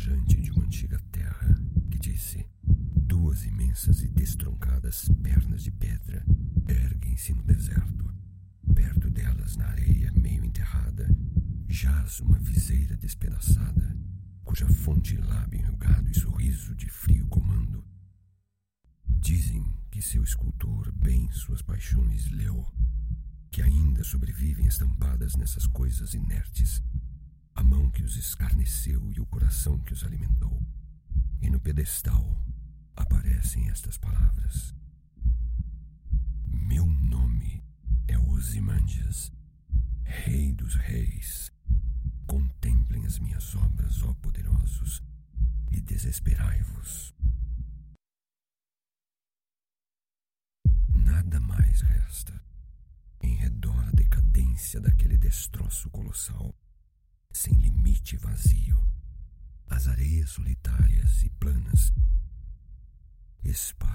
viajante de uma antiga terra que disse: Duas imensas e destroncadas pernas de pedra erguem-se no deserto. Perto delas, na areia meio enterrada, jaz uma viseira despedaçada, cuja fonte lábio enrugado e sorriso de frio comando. Dizem que seu escultor bem suas paixões leu, que ainda sobrevivem estampadas nessas coisas inertes, que os escarneceu e o coração que os alimentou. E no pedestal aparecem estas palavras: Meu nome é Osimandias, Rei dos Reis. Contemplem as minhas obras, ó poderosos, e desesperai-vos. Nada mais resta em redor a decadência daquele destroço colossal, sem limite vazio. As areias solitárias e planas para